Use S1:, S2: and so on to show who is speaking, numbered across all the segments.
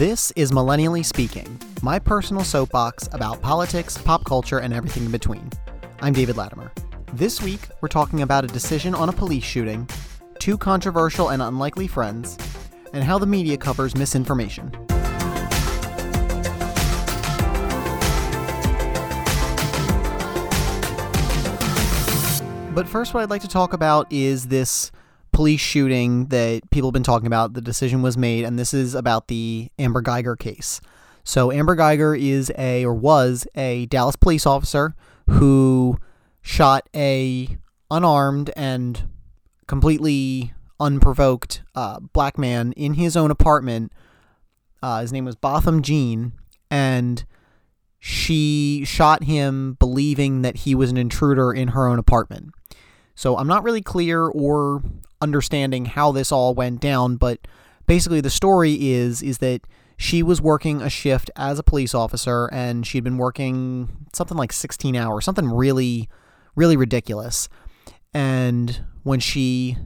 S1: This is Millennially Speaking, my personal soapbox about politics, pop culture, and everything in between. I'm David Latimer. This week, we're talking about a decision on a police shooting, two controversial and unlikely friends, and how the media covers misinformation. But first, what I'd like to talk about is this police shooting that people have been talking about. The decision was made, and this is about the Amber Guyger case. So, Amber Guyger is a, or was a Dallas police officer who shot a unarmed and completely unprovoked uh, black man in his own apartment. Uh, his name was Botham Jean, and she shot him believing that he was an intruder in her own apartment. So I'm not really clear or understanding how this all went down, but basically the story is is that she was working a shift as a police officer and she'd been working something like 16 hours, something really really ridiculous. And when she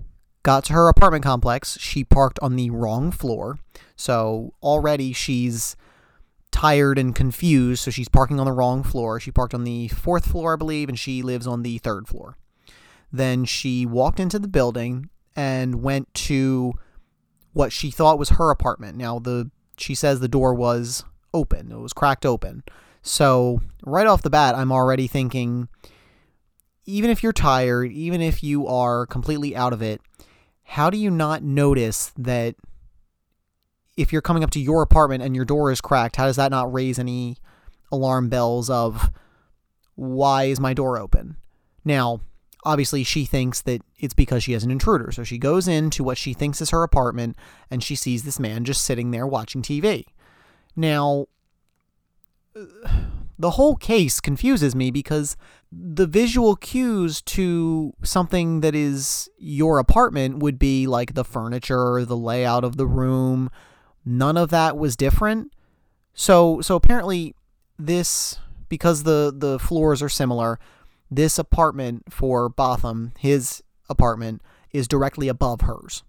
S1: got to her apartment complex, she parked on the wrong floor. So already she's tired and confused, so she's parking on the wrong floor. She parked on the fourth floor, I believe, and she lives on the third floor. Then she walked into the building and went to what she thought was her apartment. Now the she says the door was open. It was cracked open. So, right off the bat, I'm already thinking even if you're tired, even if you are completely out of it, how do you not notice that if you're coming up to your apartment and your door is cracked, how does that not raise any alarm bells of why is my door open? Now, obviously she thinks that it's because she has an intruder. So she goes into what she thinks is her apartment and she sees this man just sitting there watching TV. Now, the whole case confuses me because the visual cues to something that is your apartment would be like the furniture, the layout of the room. None of that was different. So so apparently this because the the floors are similar, this apartment for Botham, his apartment, is directly above hers.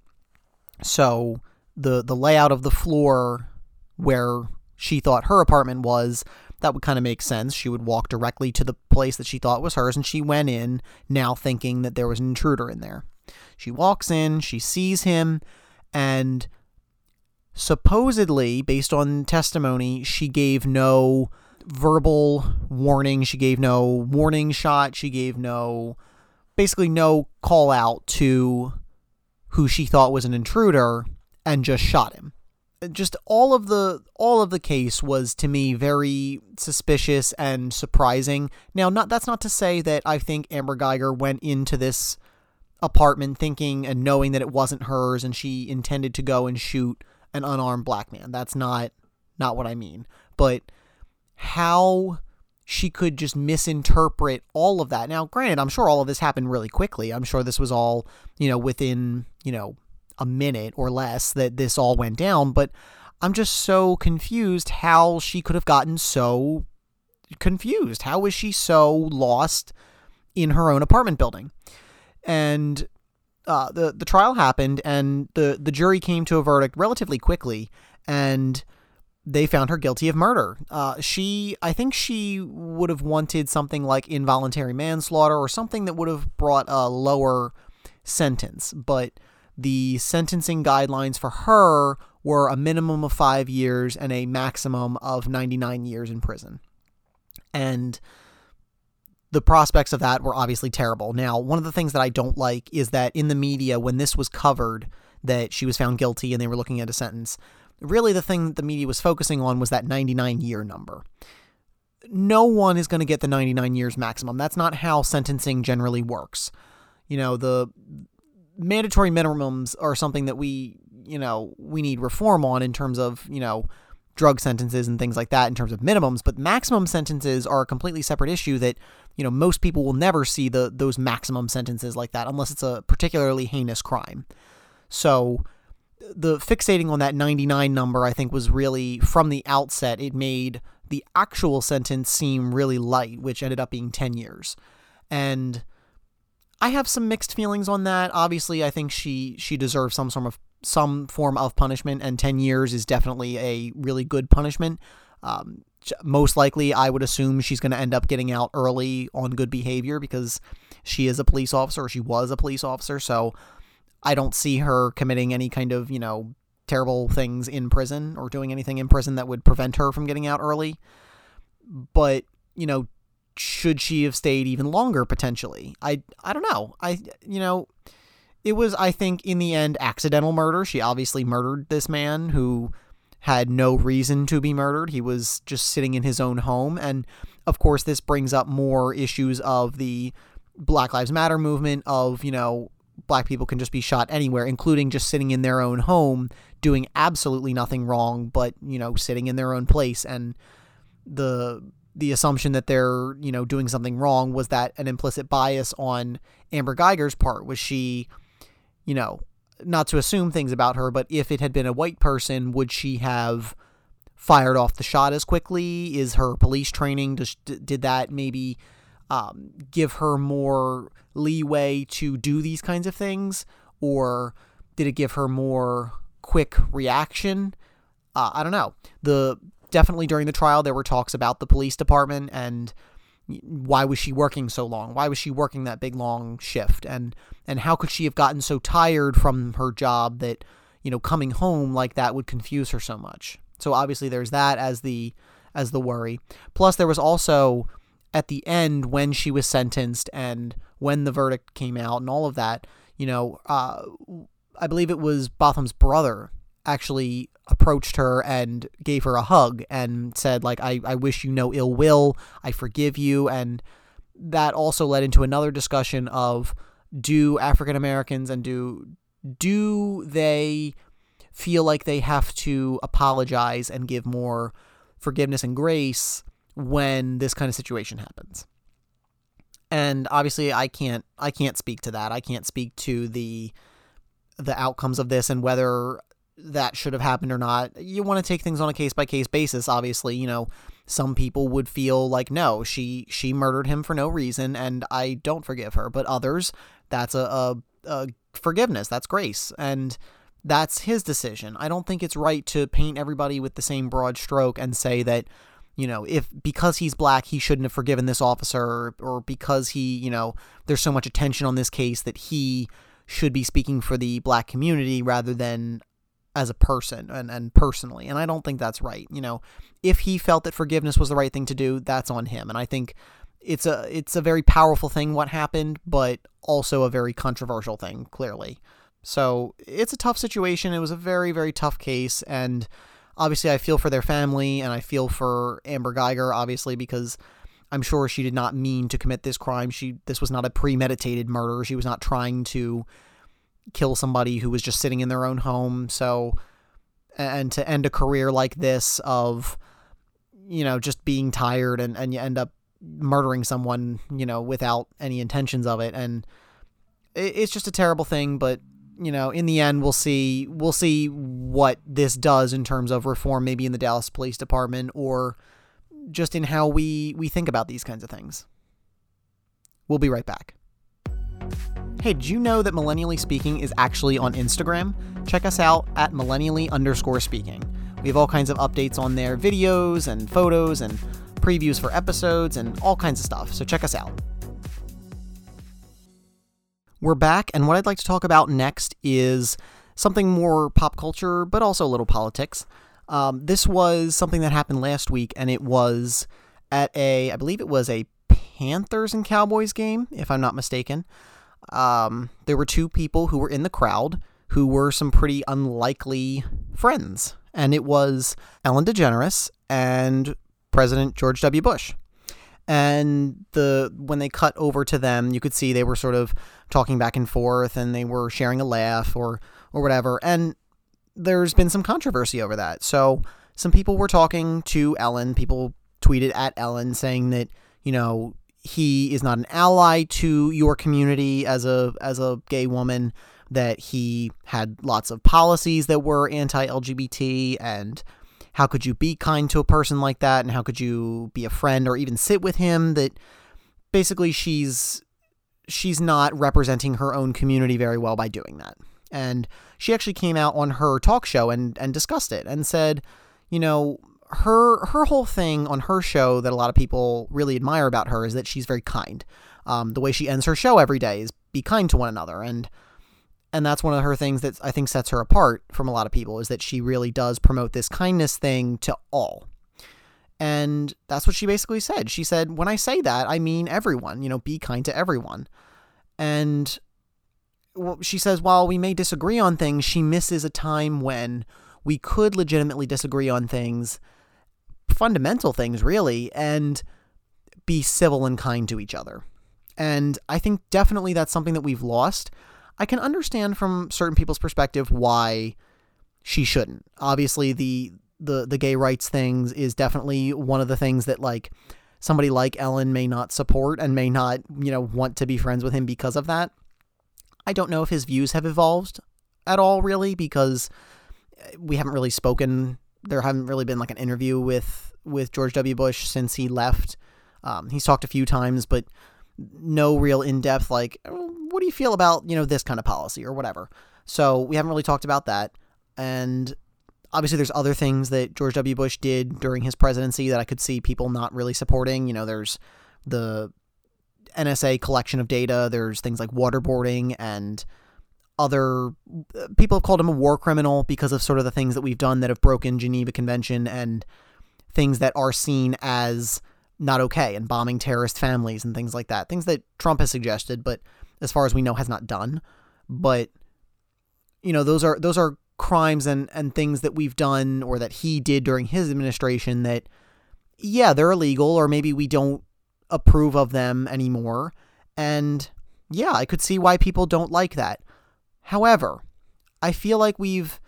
S1: So the the layout of the floor where she thought her apartment was, that would kind of make sense. She would walk directly to the place that she thought was hers, and she went in now thinking that there was an intruder in there. She walks in, she sees him, and supposedly, based on testimony, she gave no verbal warning. She gave no warning shot. She gave no, basically, no call out to who she thought was an intruder and just shot him. Just all of the all of the case was to me very suspicious and surprising. Now, not that's not to say that I think Amber Guyger went into this apartment thinking and knowing that it wasn't hers and she intended to go and shoot an unarmed black man. That's not not what I mean. But how she could just misinterpret all of that. Now, granted, I'm sure all of this happened really quickly. I'm sure this was all, you know, within, you know, a minute or less that this all went down, but I'm just so confused how she could have gotten so confused. How was she so lost in her own apartment building? And uh, the the trial happened, and the the jury came to a verdict relatively quickly, and they found her guilty of murder. Uh, she, I think she would have wanted something like involuntary manslaughter or something that would have brought a lower sentence, but the sentencing guidelines for her were a minimum of five years and a maximum of 99 years in prison. And the prospects of that were obviously terrible. Now, one of the things that I don't like is that in the media, when this was covered, that she was found guilty and they were looking at a sentence, really the thing that the media was focusing on was that 99 year number. No one is going to get the 99 years maximum. That's not how sentencing generally works. You know, the mandatory minimums are something that we, you know, we need reform on in terms of, you know, drug sentences and things like that in terms of minimums, but maximum sentences are a completely separate issue that, you know, most people will never see the those maximum sentences like that unless it's a particularly heinous crime. So, the fixating on that 99 number, I think, was really from the outset, it made the actual sentence seem really light, which ended up being 10 years. And I have some mixed feelings on that. Obviously, I think she she deserves some sort of some form of punishment, and 10 years is definitely a really good punishment. Um, most likely, I would assume she's going to end up getting out early on good behavior because she is a police officer, or she was a police officer. So I don't see her committing any kind of, you know, terrible things in prison or doing anything in prison that would prevent her from getting out early. But, you know, should she have stayed even longer potentially? I I don't know. I you know, it was I think in the end accidental murder. She obviously murdered this man who had no reason to be murdered. He was just sitting in his own home and of course this brings up more issues of the Black Lives Matter movement of, you know, black people can just be shot anywhere, including just sitting in their own home, doing absolutely nothing wrong, but, you know, sitting in their own place. And the the assumption that they're, you know, doing something wrong was that an implicit bias on Amber Guyger's part. Was she, you know, not to assume things about her, but if it had been a white person, would she have fired off the shot as quickly? Is her police training, just, did that maybe um, give her more leeway to do these kinds of things, or did it give her more quick reaction? Uh, I don't know. The definitely during the trial there were talks about the police department and why was she working so long? Why was she working that big long shift? And and how could she have gotten so tired from her job that you know coming home like that would confuse her so much? So obviously there's that as the as the worry. Plus there was also at the end when she was sentenced and when the verdict came out and all of that, you know, uh, I believe it was Botham's brother actually approached her and gave her a hug and said like I, I wish you no ill will. I forgive you. And that also led into another discussion of do african americans and do do they feel like they have to apologize and give more forgiveness and grace when this kind of situation happens and obviously i can't i can't speak to that i can't speak to the the outcomes of this and whether that should have happened or not. You want to take things on a case by case basis. Obviously, you know, some people would feel like no, she she murdered him for no reason, and I don't forgive her. But others, that's a, a, a forgiveness. That's grace, and that's his decision. I don't think it's right to paint everybody with the same broad stroke and say that you know, if because he's black, he shouldn't have forgiven this officer, or, or because he, you know, there's so much attention on this case that he should be speaking for the black community rather than as a person and, and personally. And I don't think that's right. You know, if he felt that forgiveness was the right thing to do, that's on him. And I think it's a it's a very powerful thing what happened, but also a very controversial thing, clearly. So it's a tough situation. It was a very, very tough case. And obviously I feel for their family and I feel for Amber Guyger obviously, because I'm sure she did not mean to commit this crime. She this was not a premeditated murder. She was not trying to kill somebody who was just sitting in their own home. So, and to end a career like this of, you know, just being tired and, and you end up murdering someone, you know, without any intentions of it. And it's just a terrible thing, but you know, in the end, we'll see. We'll see what this does in terms of reform, maybe in the Dallas Police Department, or just in how we we think about these kinds of things. We'll be right back. Hey, did you know that Millennially Speaking is actually on Instagram? Check us out at millennially underscore speaking. We have all kinds of updates on there videos and photos and previews for episodes and all kinds of stuff. So check us out. We're back, and what I'd like to talk about next is something more pop culture, but also a little politics. Um, this was something that happened last week, and it was at a, I believe it was a Panthers and Cowboys game, if I'm not mistaken um, there were two people who were in the crowd who were some pretty unlikely friends, and it was Ellen DeGeneres and President George W. Bush. And the when they cut over to them, you could see they were sort of talking back and forth, and they were sharing a laugh or or whatever. And there's been some controversy over that. So some people were talking to Ellen. People tweeted at Ellen saying that you know he is not an ally to your community as a as a gay woman that he had lots of policies that were anti-LGBT and how could you be kind to a person like that? And how could you be a friend or even sit with him that basically she's she's not representing her own community very well by doing that. And she actually came out on her talk show and, and discussed it and said, you know, her her whole thing on her show that a lot of people really admire about her is that she's very kind. Um, the way she ends her show every day is be kind to one another, and and that's one of her things that I think sets her apart from a lot of people is that she really does promote this kindness thing to all. And that's what she basically said. She said, "When I say that, I mean everyone. You know, be kind to everyone." And she says, while we may disagree on things, she misses a time when we could legitimately disagree on things, fundamental things, really, and be civil and kind to each other. And I think definitely that's something that we've lost. I can understand from certain people's perspective why she shouldn't. Obviously, the the the gay rights things is definitely one of the things that like somebody like Ellen may not support and may not, you know, want to be friends with him because of that. I don't know if his views have evolved at all really because we haven't really spoken. There haven't really been like an interview with with George W. Bush since he left. Um, he's talked a few times, but no real in depth like, what do you feel about you know this kind of policy or whatever. So we haven't really talked about that, and obviously there's other things that George W. Bush did during his presidency that I could see people not really supporting. You know, there's the NSA collection of data. There's things like waterboarding and other people have called him a war criminal because of sort of the things that we've done that have broken Geneva Convention and things that are seen as not okay and bombing terrorist families and things like that. Things that Trump has suggested, but as far as we know has not done. But you know, those are those are crimes and and things that we've done or that he did during his administration that yeah, they're illegal or maybe we don't approve of them anymore. And yeah, I could see why people don't like that. However, I feel like we've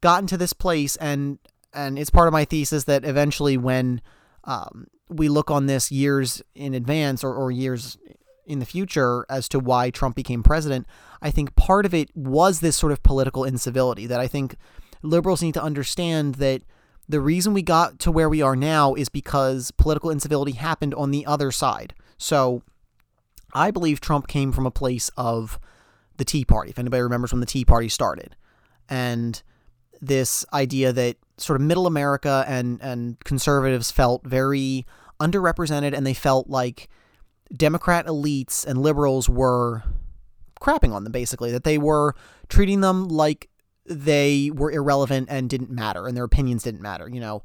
S1: gotten to this place, and and it's part of my thesis that eventually, when um, we look on this years in advance or, or years in the future as to why Trump became president, I think part of it was this sort of political incivility that I think liberals need to understand that the reason we got to where we are now is because political incivility happened on the other side. So I believe Trump came from a place of the Tea Party, if anybody remembers when the Tea Party started. And this idea that sort of middle America and, and conservatives felt very underrepresented and they felt like Democrat elites and liberals were crapping on them, basically, that they were treating them like they were irrelevant and didn't matter and their opinions didn't matter. You know,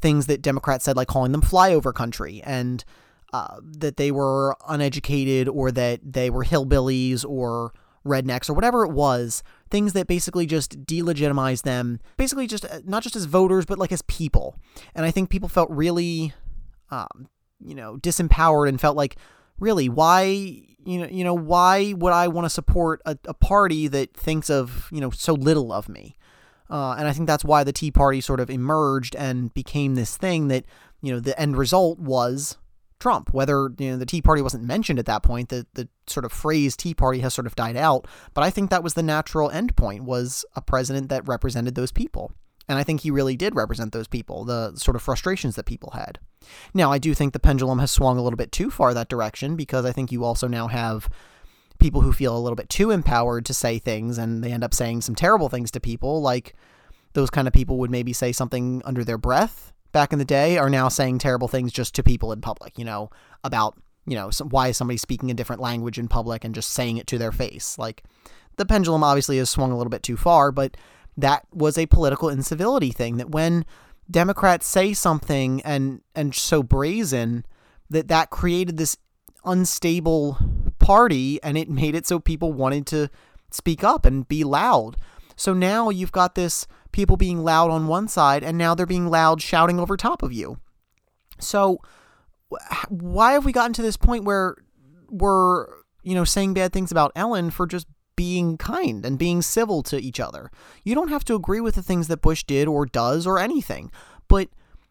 S1: things that Democrats said, like calling them flyover country and uh, that they were uneducated or that they were hillbillies or rednecks or whatever it was, things that basically just delegitimize them, basically just uh, not just as voters, but like as people. And I think people felt really, um, you know, disempowered and felt like, really, why, you know, you know, why would I want to support a, a party that thinks of, you know, so little of me? Uh, and I think that's why the Tea Party sort of emerged and became this thing that, you know, the end result was Trump. Whether you know the Tea Party wasn't mentioned at that point, the the sort of phrase Tea Party has sort of died out. But I think that was the natural end point was a president that represented those people. And I think he really did represent those people, the sort of frustrations that people had. Now, I do think the pendulum has swung a little bit too far that direction because I think you also now have people who feel a little bit too empowered to say things and they end up saying some terrible things to people. Like those kind of people would maybe say something under their breath back in the day are now saying terrible things just to people in public, you know, about, you know, some, why is somebody speaking a different language in public and just saying it to their face. Like the pendulum obviously has swung a little bit too far, but that was a political incivility thing that when Democrats say something and and so brazen that that created this unstable party and it made it so people wanted to speak up and be loud. So now you've got this people being loud on one side, and now they're being loud shouting over top of you. So, why have we gotten to this point where we're, you know, saying bad things about Ellen for just being kind and being civil to each other? You don't have to agree with the things that Bush did or does or anything, but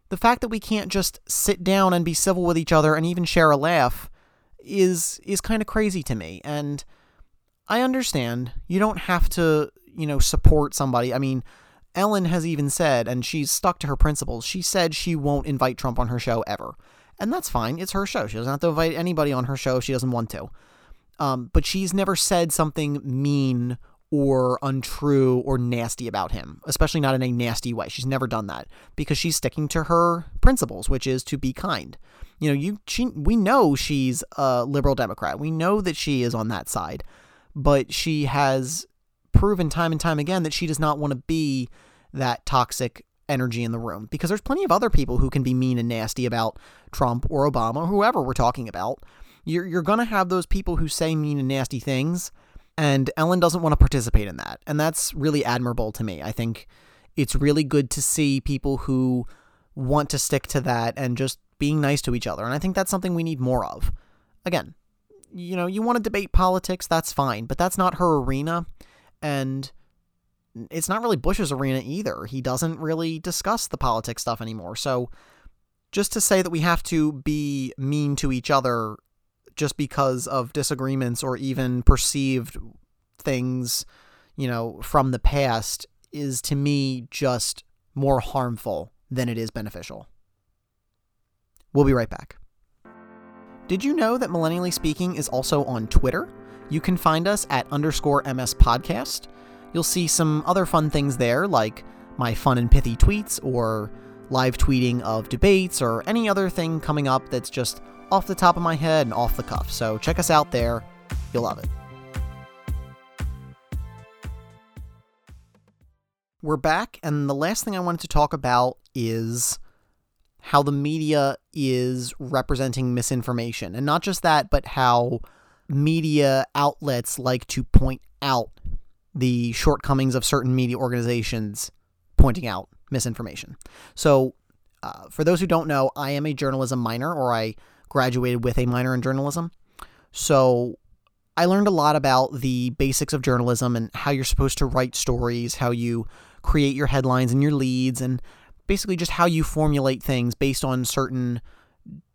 S1: the fact that we can't just sit down and be civil with each other and even share a laugh is is kind of crazy to me and I understand you don't have to, you know, support somebody. I mean, Ellen has even said, and she's stuck to her principles, she said she won't invite Trump on her show ever. And that's fine. It's her show. She doesn't have to invite anybody on her show if she doesn't want to. Um, but she's never said something mean or untrue or nasty about him, especially not in a nasty way. She's never done that because she's sticking to her principles, which is to be kind. You know, you she, we know she's a liberal Democrat. We know that she is on that side, but she has proven time and time again that she does not want to be that toxic energy in the room because there's plenty of other people who can be mean and nasty about Trump or Obama or whoever we're talking about. You're, you're going to have those people who say mean and nasty things and Ellen doesn't want to participate in that. And that's really admirable to me. I think it's really good to see people who want to stick to that and just being nice to each other. And I think that's something we need more of. Again, you know, you want to debate politics, that's fine, but that's not her arena. And it's not really Bush's arena either. He doesn't really discuss the politics stuff anymore. So just to say that we have to be mean to each other just because of disagreements or even perceived things, you know, from the past is to me just more harmful than it is beneficial. We'll be right back. Did you know that Millennially Speaking is also on Twitter? You can find us at underscore MS Podcast. You'll see some other fun things there, like my fun and pithy tweets, or live tweeting of debates, or any other thing coming up that's just off the top of my head and off the cuff. So check us out there. You'll love it. We're back, and the last thing I wanted to talk about is how the media is representing misinformation. And not just that, but how media outlets like to point out the shortcomings of certain media organizations pointing out misinformation. So, uh, for those who don't know, I am a journalism minor, or I graduated with a minor in journalism. So I learned a lot about the basics of journalism and how you're supposed to write stories, how you create your headlines and your leads, and basically just how you formulate things based on certain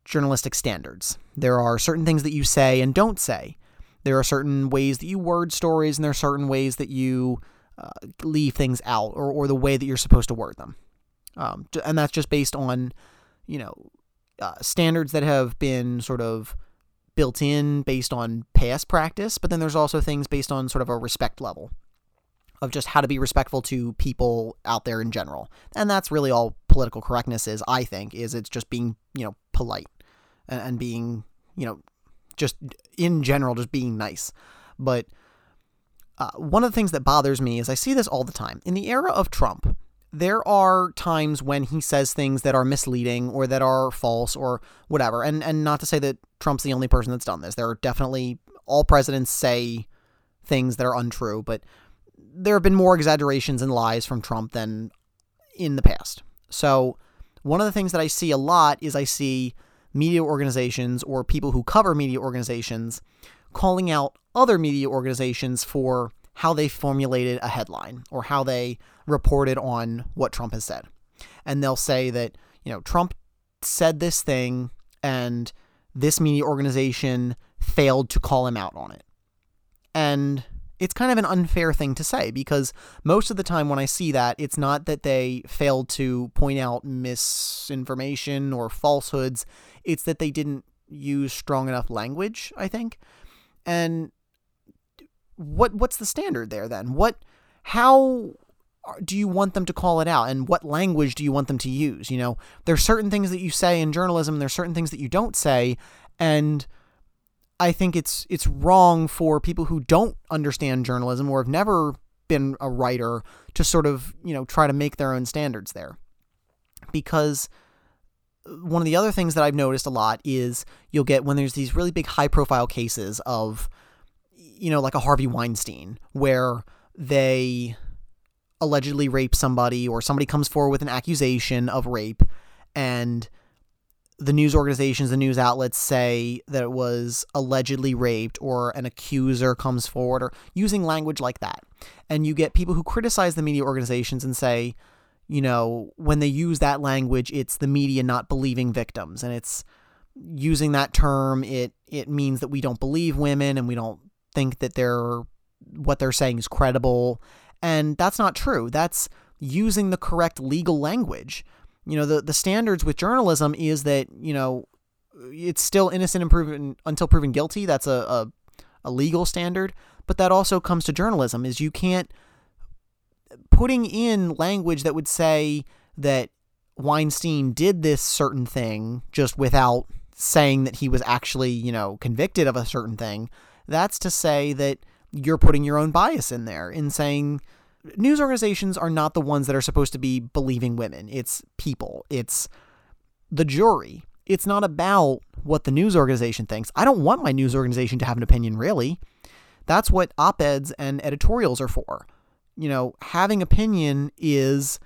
S1: journalistic standards. There are certain things that you say and don't say. There are certain ways that you word stories, and there are certain ways that you uh, leave things out, or, or the way that you're supposed to word them. Um, and that's just based on, you know, uh, standards that have been sort of built in based on past practice, but then there's also things based on sort of a respect level of just how to be respectful to people out there in general. And that's really all political correctness is, I think, is it's just being, you know, polite and, and being, you know, just in general, just being nice. But uh, one of the things that bothers me is I see this all the time. In the era of Trump, there are times when he says things that are misleading or that are false or whatever. And and not to say that Trump's the only person that's done this. There are definitely all presidents say things that are untrue, but there have been more exaggerations and lies from Trump than in the past. So, one of the things that I see a lot is I see media organizations or people who cover media organizations calling out other media organizations for how they formulated a headline or how they reported on what Trump has said. And they'll say that, you know, Trump said this thing and this media organization failed to call him out on it. And it's kind of an unfair thing to say because most of the time when I see that, it's not that they failed to point out misinformation or falsehoods, it's that they didn't use strong enough language, I think. And what what's the standard there then? What how do you want them to call it out and what language do you want them to use you know there's certain things that you say in journalism there's certain things that you don't say and i think it's it's wrong for people who don't understand journalism or have never been a writer to sort of you know try to make their own standards there. Because one of the other things that i've noticed a lot is you'll get when there's these really big high profile cases of you know, like a Harvey Weinstein, where they allegedly rape somebody or somebody comes forward with an accusation of rape and the news organizations, the news outlets say that it was allegedly raped or an accuser comes forward or using language like that. And you get people who criticize the media organizations and say, you know, when they use that language, it's the media not believing victims and it's using that term it it means that we don't believe women and we don't think that they're what they're saying is credible. And that's not true. That's using the correct legal language. You know, the, the standards with journalism is that, you know, it's still innocent and proven until proven guilty. That's a, a, a legal standard, but that also comes to journalism is you can't putting in language that would say that Weinstein did this certain thing just without saying that he was actually, you know, convicted of a certain thing. That's to say that you're putting your own bias in there in saying news organizations are not the ones that are supposed to be believing women. It's people. It's the jury. It's not about what the news organization thinks. I don't want my news organization to have an opinion, really. That's what op eds and editorials are for. You know, having opinion is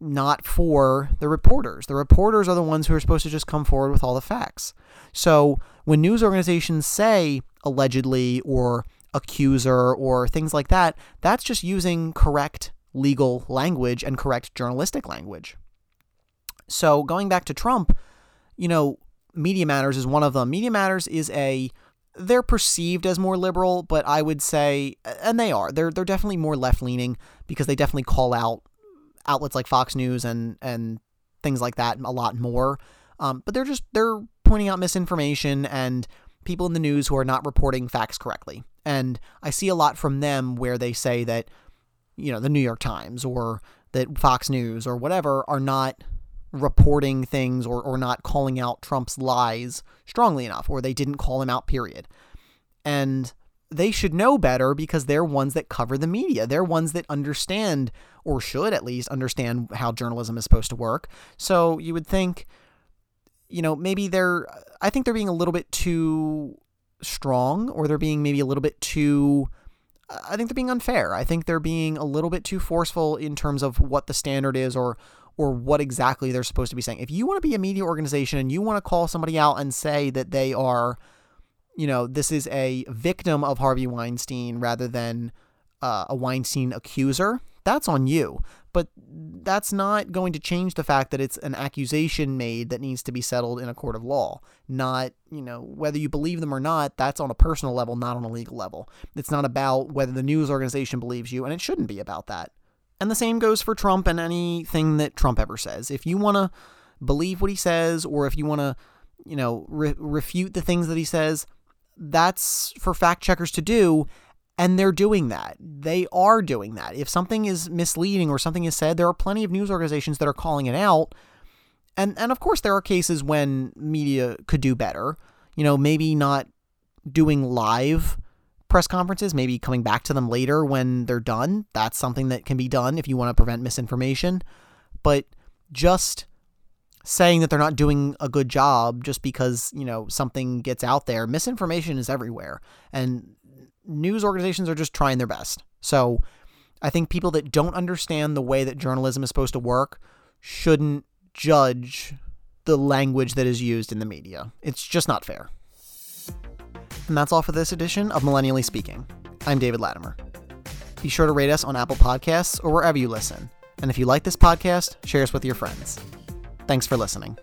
S1: not for the reporters. The reporters are the ones who are supposed to just come forward with all the facts. So when news organizations say allegedly or accuser or things like that, that's just using correct legal language and correct journalistic language. So going back to Trump, you know, Media Matters is one of them. Media Matters is a they're perceived as more liberal, but I would say and they are. They're they're definitely more left-leaning because they definitely call out outlets like Fox News and and things like that a lot more. Um, but they're just they're pointing out misinformation and people in the news who are not reporting facts correctly. And I see a lot from them where they say that you know the New York Times or that Fox News or whatever are not reporting things or, or not calling out Trump's lies strongly enough, or they didn't call him out, period. And they should know better because they're ones that cover the media. They're ones that understand, or should at least understand, how journalism is supposed to work. So you would think, you know, maybe they're, I think they're being a little bit too strong, or they're being maybe a little bit too. I think they're being unfair. I think they're being a little bit too forceful in terms of what the standard is or or what exactly they're supposed to be saying. If you want to be a media organization and you want to call somebody out and say that they are, you know, this is a victim of Harvey Weinstein rather than uh, a Weinstein accuser, that's on you. But that's not going to change the fact that it's an accusation made that needs to be settled in a court of law. Not, you know, whether you believe them or not, that's on a personal level, not on a legal level. It's not about whether the news organization believes you, and it shouldn't be about that. And the same goes for Trump and anything that Trump ever says. If you want to believe what he says, or if you want to, you know, re- refute the things that he says, that's for fact checkers to do. And they're doing that. They are doing that. If something is misleading or something is said, there are plenty of news organizations that are calling it out. And and of course there are cases when media could do better. You know, maybe not doing live press conferences, maybe coming back to them later when they're done. That's something that can be done if you want to prevent misinformation. But just saying that they're not doing a good job just because, you know, something gets out there, misinformation is everywhere. And news organizations are just trying their best. So I think people that don't understand the way that journalism is supposed to work shouldn't judge the language that is used in the media. It's just not fair. And that's all for this edition of Millennially Speaking. I'm David Latimer. Be sure to rate us on Apple Podcasts or wherever you listen. And if you like this podcast, share us with your friends. Thanks for listening.